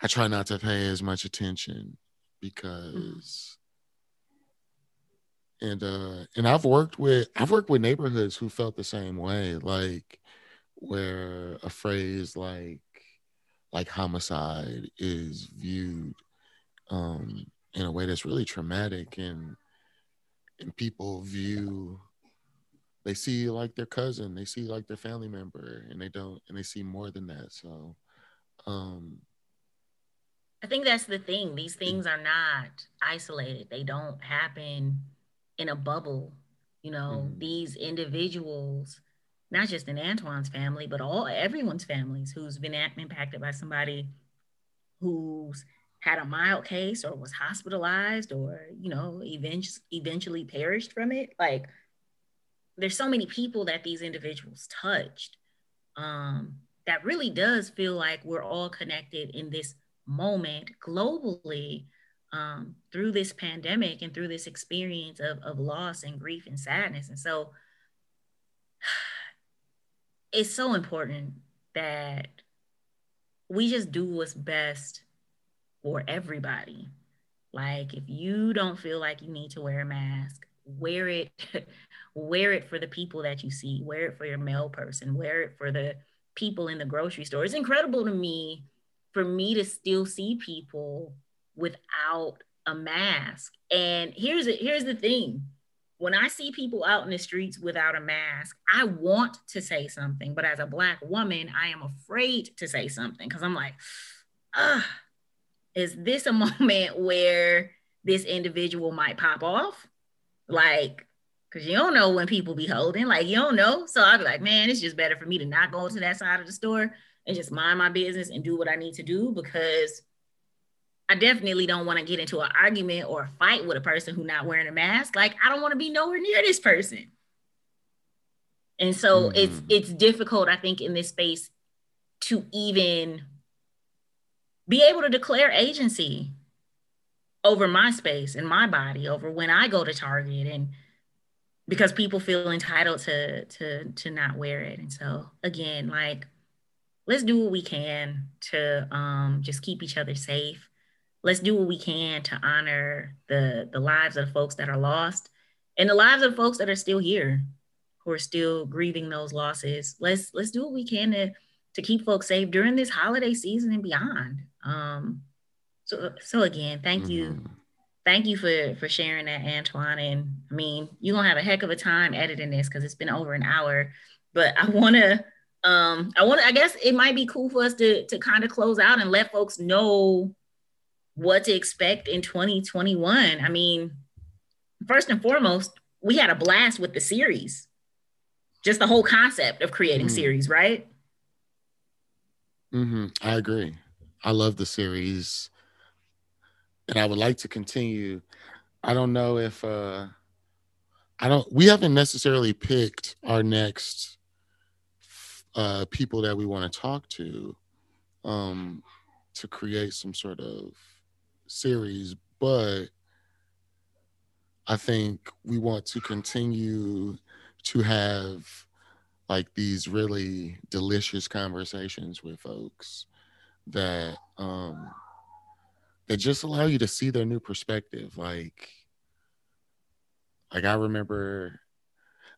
I try not to pay as much attention because mm-hmm. and uh and I've worked with I've worked with neighborhoods who felt the same way like where a phrase like like homicide is viewed um in a way that's really traumatic and and people view they see like their cousin, they see like their family member, and they don't, and they see more than that. So, um, I think that's the thing. These things are not isolated. They don't happen in a bubble. You know, mm-hmm. these individuals, not just in Antoine's family, but all everyone's families who's been impacted by somebody who's had a mild case or was hospitalized or you know eventually eventually perished from it like there's so many people that these individuals touched um, that really does feel like we're all connected in this moment globally um, through this pandemic and through this experience of, of loss and grief and sadness. And so <sighs> it's so important that we just do what's best for everybody. Like, if you don't feel like you need to wear a mask, wear it <laughs> wear it for the people that you see wear it for your male person wear it for the people in the grocery store. It's incredible to me for me to still see people without a mask. And here's it here's the thing. When i see people out in the streets without a mask i want to say something but as a black woman i am afraid to say something because i'm like is this a <laughs> moment where this individual might pop off? Like, cause you don't know when people be holding, like you don't know. So I'd be like, man, it's just better for me to not go to that side of the store and just mind my business and do what I need to do because I definitely don't want to get into an argument or a fight with a person who's not wearing a mask. Like I don't want to be nowhere near this person. And so mm-hmm. it's it's difficult, I think, in this space to even be able to declare agency over my space and my body, over when I go to Target and because people feel entitled to to to not wear it. And so again, like let's do what we can to um, just keep each other safe. Let's do what we can to honor the the lives of the folks that are lost and the lives of the folks that are still here who are still grieving those losses. Let's let's do what we can to to keep folks safe during this holiday season and beyond. Um, so, so again, thank mm-hmm. Thank you for for sharing that, Antoine. And I mean, you're gonna have a heck of a time editing this because it's been over an hour. But I want to, um, I want to. I guess it might be cool for us to to kind of close out and let folks know what to expect in 2021. I mean, first and foremost, we had a blast with the series. Just the whole concept of creating mm-hmm. series, right? Mm-hmm. I agree. I love the series, and I would like to continue. I don't know if uh, I don't. We haven't necessarily picked our next uh, people that we want to talk to um, to create some sort of series, but I think we want to continue to have like these really delicious conversations with folks that um that just allow you to see their new perspective like like i remember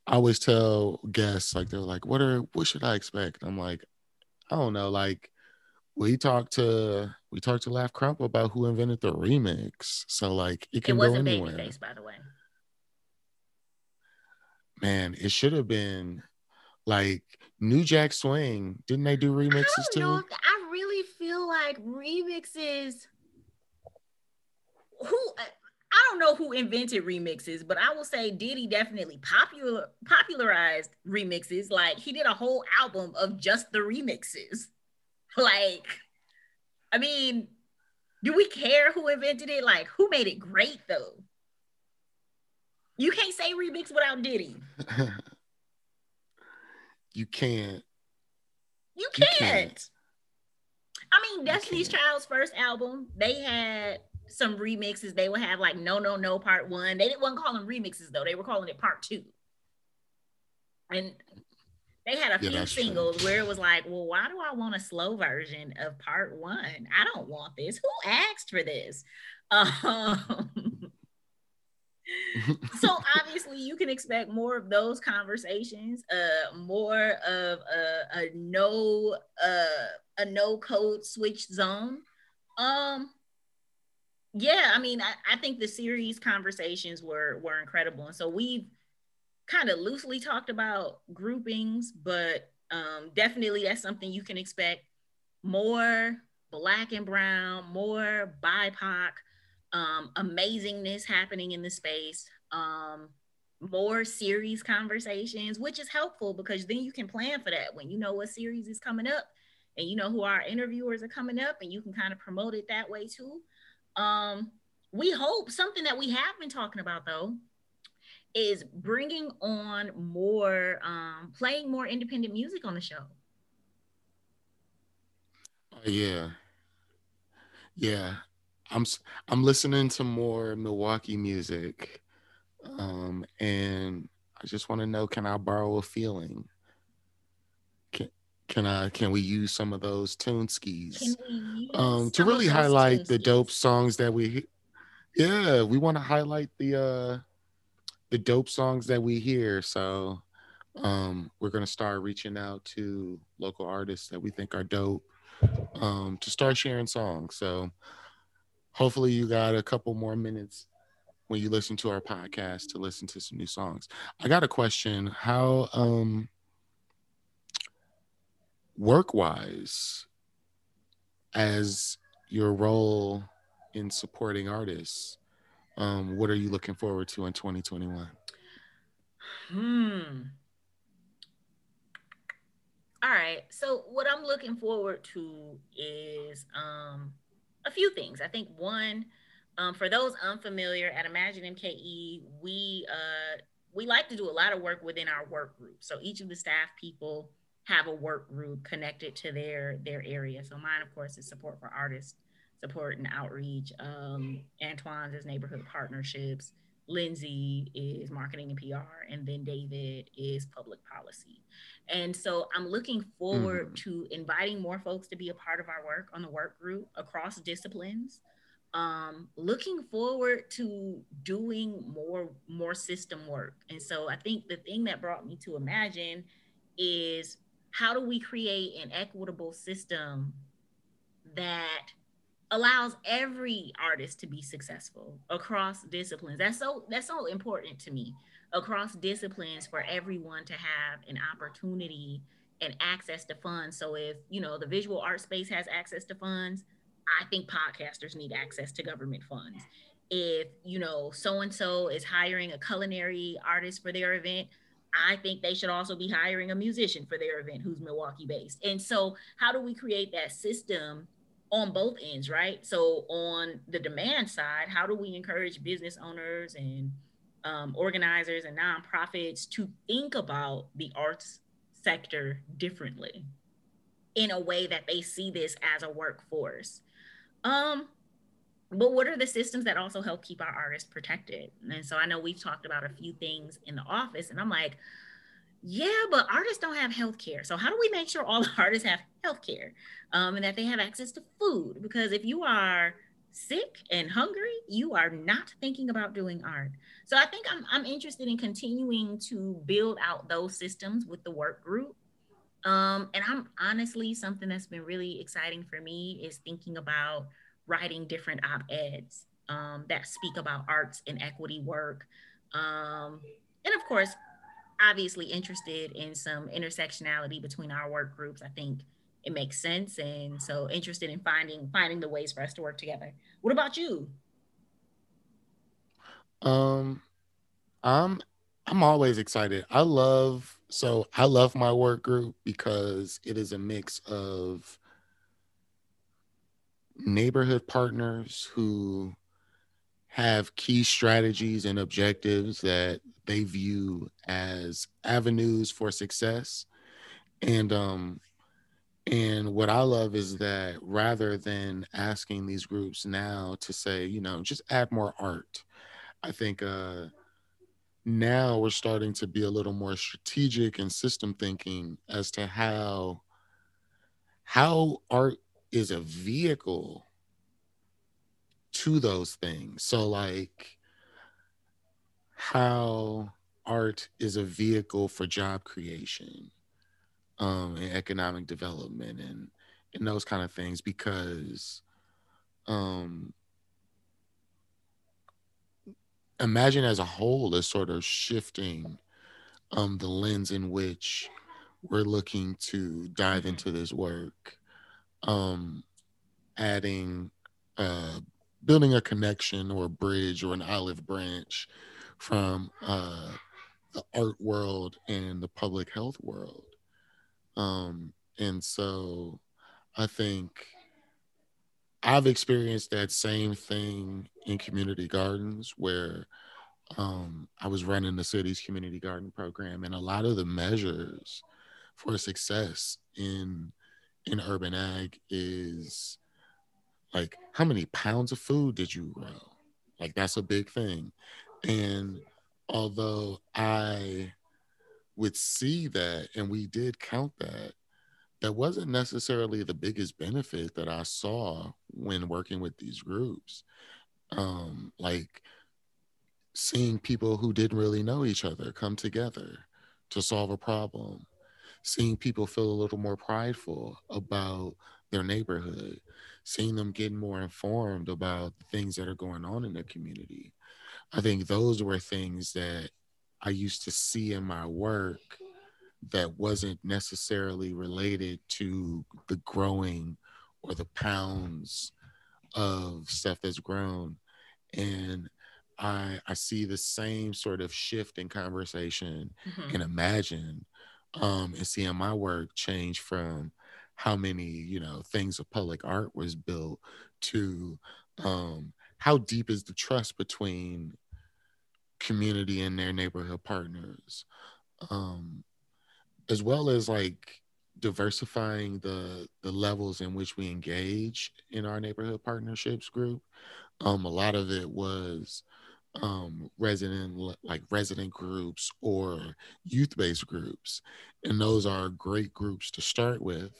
i always tell guests like they're like what are what should i expect i'm like i don't know like we talked to we talked to laugh crump about who invented the remix so like it can it wasn't go anywhere Babyface, by the way man it should have been like New Jack Swing, didn't they do remixes I too? Know, I really feel like remixes. Who I don't know who invented remixes, but I will say Diddy definitely popular popularized remixes. Like he did a whole album of just the remixes. <laughs> Like, I mean, do we care who invented it? Like, who made it great though? You can't say remix without Diddy. <laughs> you can't. You can't. You can't. I mean, Destiny's Child's first album, they had some remixes. They would have like No No No Part One. They didn't want to call them remixes though. They were calling it Part Two. And they had a yeah, few singles true. where it was like, well, why do I want a slow version of Part One? I don't want this. Who asked for this? <laughs> Um, so <laughs> obviously you can expect more of those conversations uh more of a, a no uh a no code switch zone um yeah i mean I, I think the series conversations were were incredible. And so we've kind of loosely talked about groupings but um definitely that's something you can expect. More black and brown more bipoc um, amazingness happening in the space, um, more series conversations, which is helpful because then you can plan for that. When you know what series is coming up and you know who our interviewers are coming up and you can kind of promote it that way too. Um, we hope something that we have been talking about though is bringing on more, um, playing more independent music on the show. Yeah. Yeah. I'm I'm listening to more Milwaukee music, um, and I just want to know: Can I borrow a feeling? Can I can we use some of those tune skis um, to really highlight the dope songs that we? Yeah, we want to highlight the uh, the dope songs that we hear. So um, we're gonna start reaching out to local artists that we think are dope um, to start sharing songs. So hopefully you got a couple more minutes when you listen to our podcast to listen to some new songs. I got a question. How um work wise as your role in supporting artists, um, what are you looking forward to in 2021? Hmm. All right. So what I'm looking forward to is um a few things. I think one, um, for those unfamiliar at Imagine MKE, we uh, we like to do a lot of work within our work group. So each of the staff people have a work group connected to their their area. So mine, of course, is support for artists, support and outreach. Um, Antoine's is neighborhood partnerships. Lindsay is marketing and PR, and then David is public policy. And so I'm looking forward mm-hmm. to inviting more folks to be a part of our work on the work group across disciplines. Um, looking forward to doing more more system work. And so I think the thing that brought me to Imagine is how do we create an equitable system that allows every artist to be successful across disciplines. That's so that's so important to me. Across disciplines for everyone to have an opportunity and access to funds. So if, you know, the visual art space has access to funds, I think podcasters need access to government funds. If, you know, so and so is hiring a culinary artist for their event, I think they should also be hiring a musician for their event who's Milwaukee based. And so, how do we create that system on both ends, right? So on the demand side, how do we encourage business owners and um, organizers and nonprofits to think about the arts sector differently in a way that they see this as a workforce? Um, but what are the systems that also help keep our artists protected? And so I know we've talked about a few things in the office, and I'm like, yeah, but artists don't have health care. So how do we make sure all the <laughs> artists have health care um, and that they have access to food? Because if you are sick and hungry, you are not thinking about doing art. So I think I'm, I'm interested in continuing to build out those systems with the work group. Um, and I'm honestly, something that's been really exciting for me is thinking about writing different op-eds um, that speak about arts and equity work. Um, and of course, obviously interested in some intersectionality between our work groups. I think it makes sense. And so interested in finding finding the ways for us to work together. What about you? Um I'm I'm always excited. I love so I love my work group because it is a mix of neighborhood partners who have key strategies and objectives that they view as avenues for success. And um and what i love is that rather than asking these groups now to say you know just add more art i think uh now we're starting to be a little more strategic and system thinking as to how how art is a vehicle to those things. So, like, how art is a vehicle for job creation um, and economic development and and those kind of things because um, imagine as a whole is sort of shifting um, the lens in which we're looking to dive into this work um, adding uh, building a connection or a bridge or an olive branch from uh, the art world and the public health world. Um, and so I think I've experienced that same thing in community gardens where um, I was running the city's community garden program, and a lot of the measures for success in in urban ag is like how many pounds of food did you grow? Like that's a big thing. And although i would see that and we did count that that wasn't necessarily the biggest benefit that i saw when working with these groups. Um like seeing people who didn't really know each other come together to solve a problem seeing people feel a little more prideful about their neighborhood seeing them get more informed about things that are going on in the community. I think those were things that I used to see in my work that wasn't necessarily related to the growing or the pounds of stuff that's grown. And I I see the same sort of shift in conversation mm-hmm. and imagine um and seeing my work change from how many you know things of public art was built to um, how deep is the trust between community and their neighborhood partners um, as well as like diversifying the the levels in which we engage in our neighborhood partnerships group. Um, a lot of it was um, resident like resident groups or youth-based groups and those are great groups to start with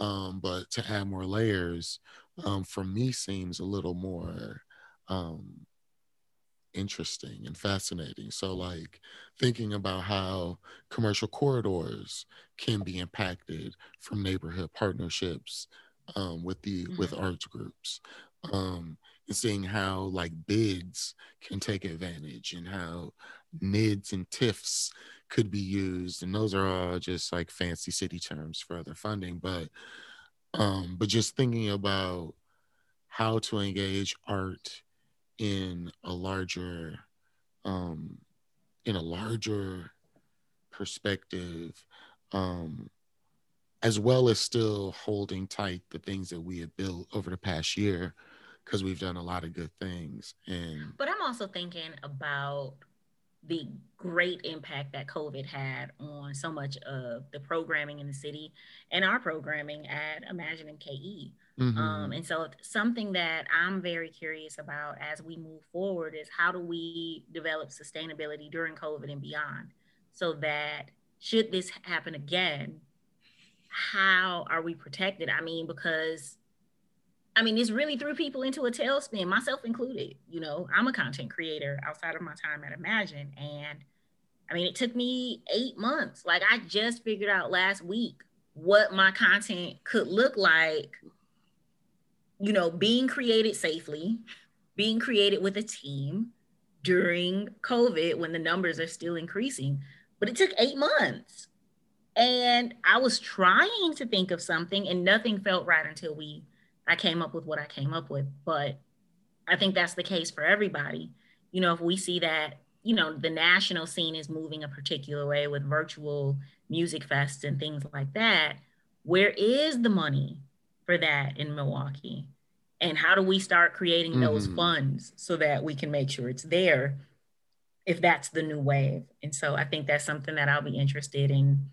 um, but to add more layers um, for me seems a little more um, interesting and fascinating. So, like thinking about how commercial corridors can be impacted from neighborhood partnerships um, with the mm-hmm. with arts groups, um, and seeing how like BIDs can take advantage and how NIDs and TIFs could be used. And those are all just like fancy city terms for other funding. But um but just thinking about how to engage art in a larger um in a larger perspective um as well as still holding tight the things that we have built over the past year because we've done a lot of good things and but i'm also thinking about the great impact that covid had on so much of the programming in the city and our programming at imagine mke mm-hmm. um, and so something that i'm very curious about as we move forward is how do we develop sustainability during covid and beyond so that should this happen again how are we protected? I mean, because I mean, it's really threw people into a tailspin, myself included. You know, I'm a content creator outside of my time at Imagine. And I mean, it took me eight months. Like, I just figured out last week what my content could look like, you know, being created safely, being created with a team during COVID when the numbers are still increasing. But it took eight months. And I was trying to think of something and nothing felt right until we I came up with what I came up with. But I think that's the case for everybody. You know, if we see that, you know, the national scene is moving a particular way with virtual music fests and things like that, where is the money for that in Milwaukee? And how do we start creating mm-hmm. those funds so that we can make sure it's there if that's the new wave? And so I think that's something that I'll be interested in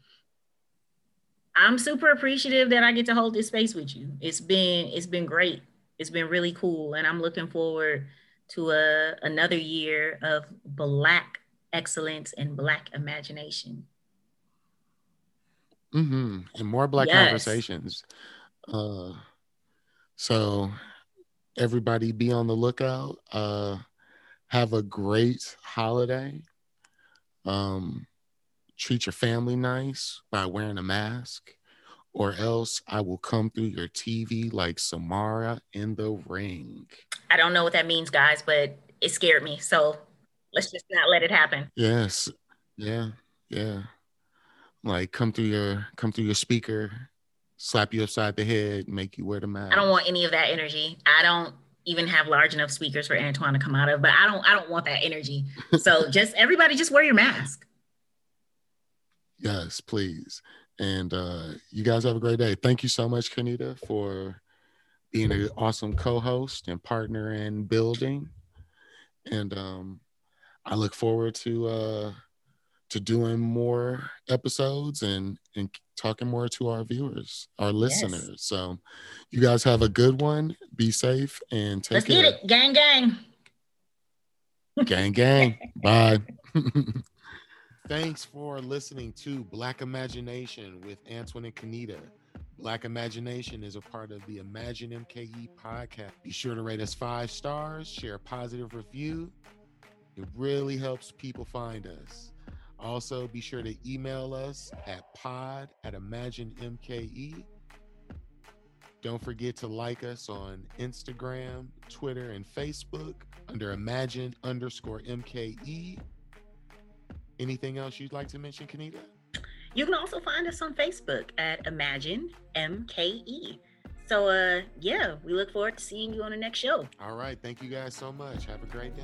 I'm super appreciative that I get to hold this space with you. It's been it's been great. It's been really cool, and I'm looking forward to a another year of Black excellence and Black imagination. Mm-hmm. And more Black yes. conversations. Uh, so everybody be on the lookout. Uh, have a great holiday. Um, treat your family nice by wearing a mask, or else I will come through your TV like Samara in the ring. I don't know what that means, guys, but it scared me. So let's just not let it happen. Yes. Yeah. Yeah. Like come through your come through your speaker, slap you upside the head, make you wear the mask. I don't want any of that energy. I don't even have large enough speakers for Antoine to come out of, but I don't I don't want that energy. So <laughs> just everybody just wear your mask. Yes, please. And uh, you guys have a great day. Thank you so much, Kenita, for being an awesome co-host and partner in building. And um, I look forward to uh, to doing more episodes and and talking more to our viewers, our listeners. Yes. So you guys have a good one. Be safe and take Let's care. get it. Gang gang. Gang gang. Bye. <laughs> Thanks for listening to Black Imagination with Antoine and Kenita. Black Imagination is a part of the Imagine MKE podcast. Be sure to rate us five stars, share a positive review. It really helps people find us. Also, be sure to email us at pod at Imagine MKE. Don't forget to like us on Instagram, Twitter, and Facebook under Imagine underscore MKE. Anything else you'd like to mention, Kenita? You can also find us on Facebook at Imagine MKE. So uh yeah, we look forward to seeing you on the next show. All right. Thank you guys so much. Have a great day.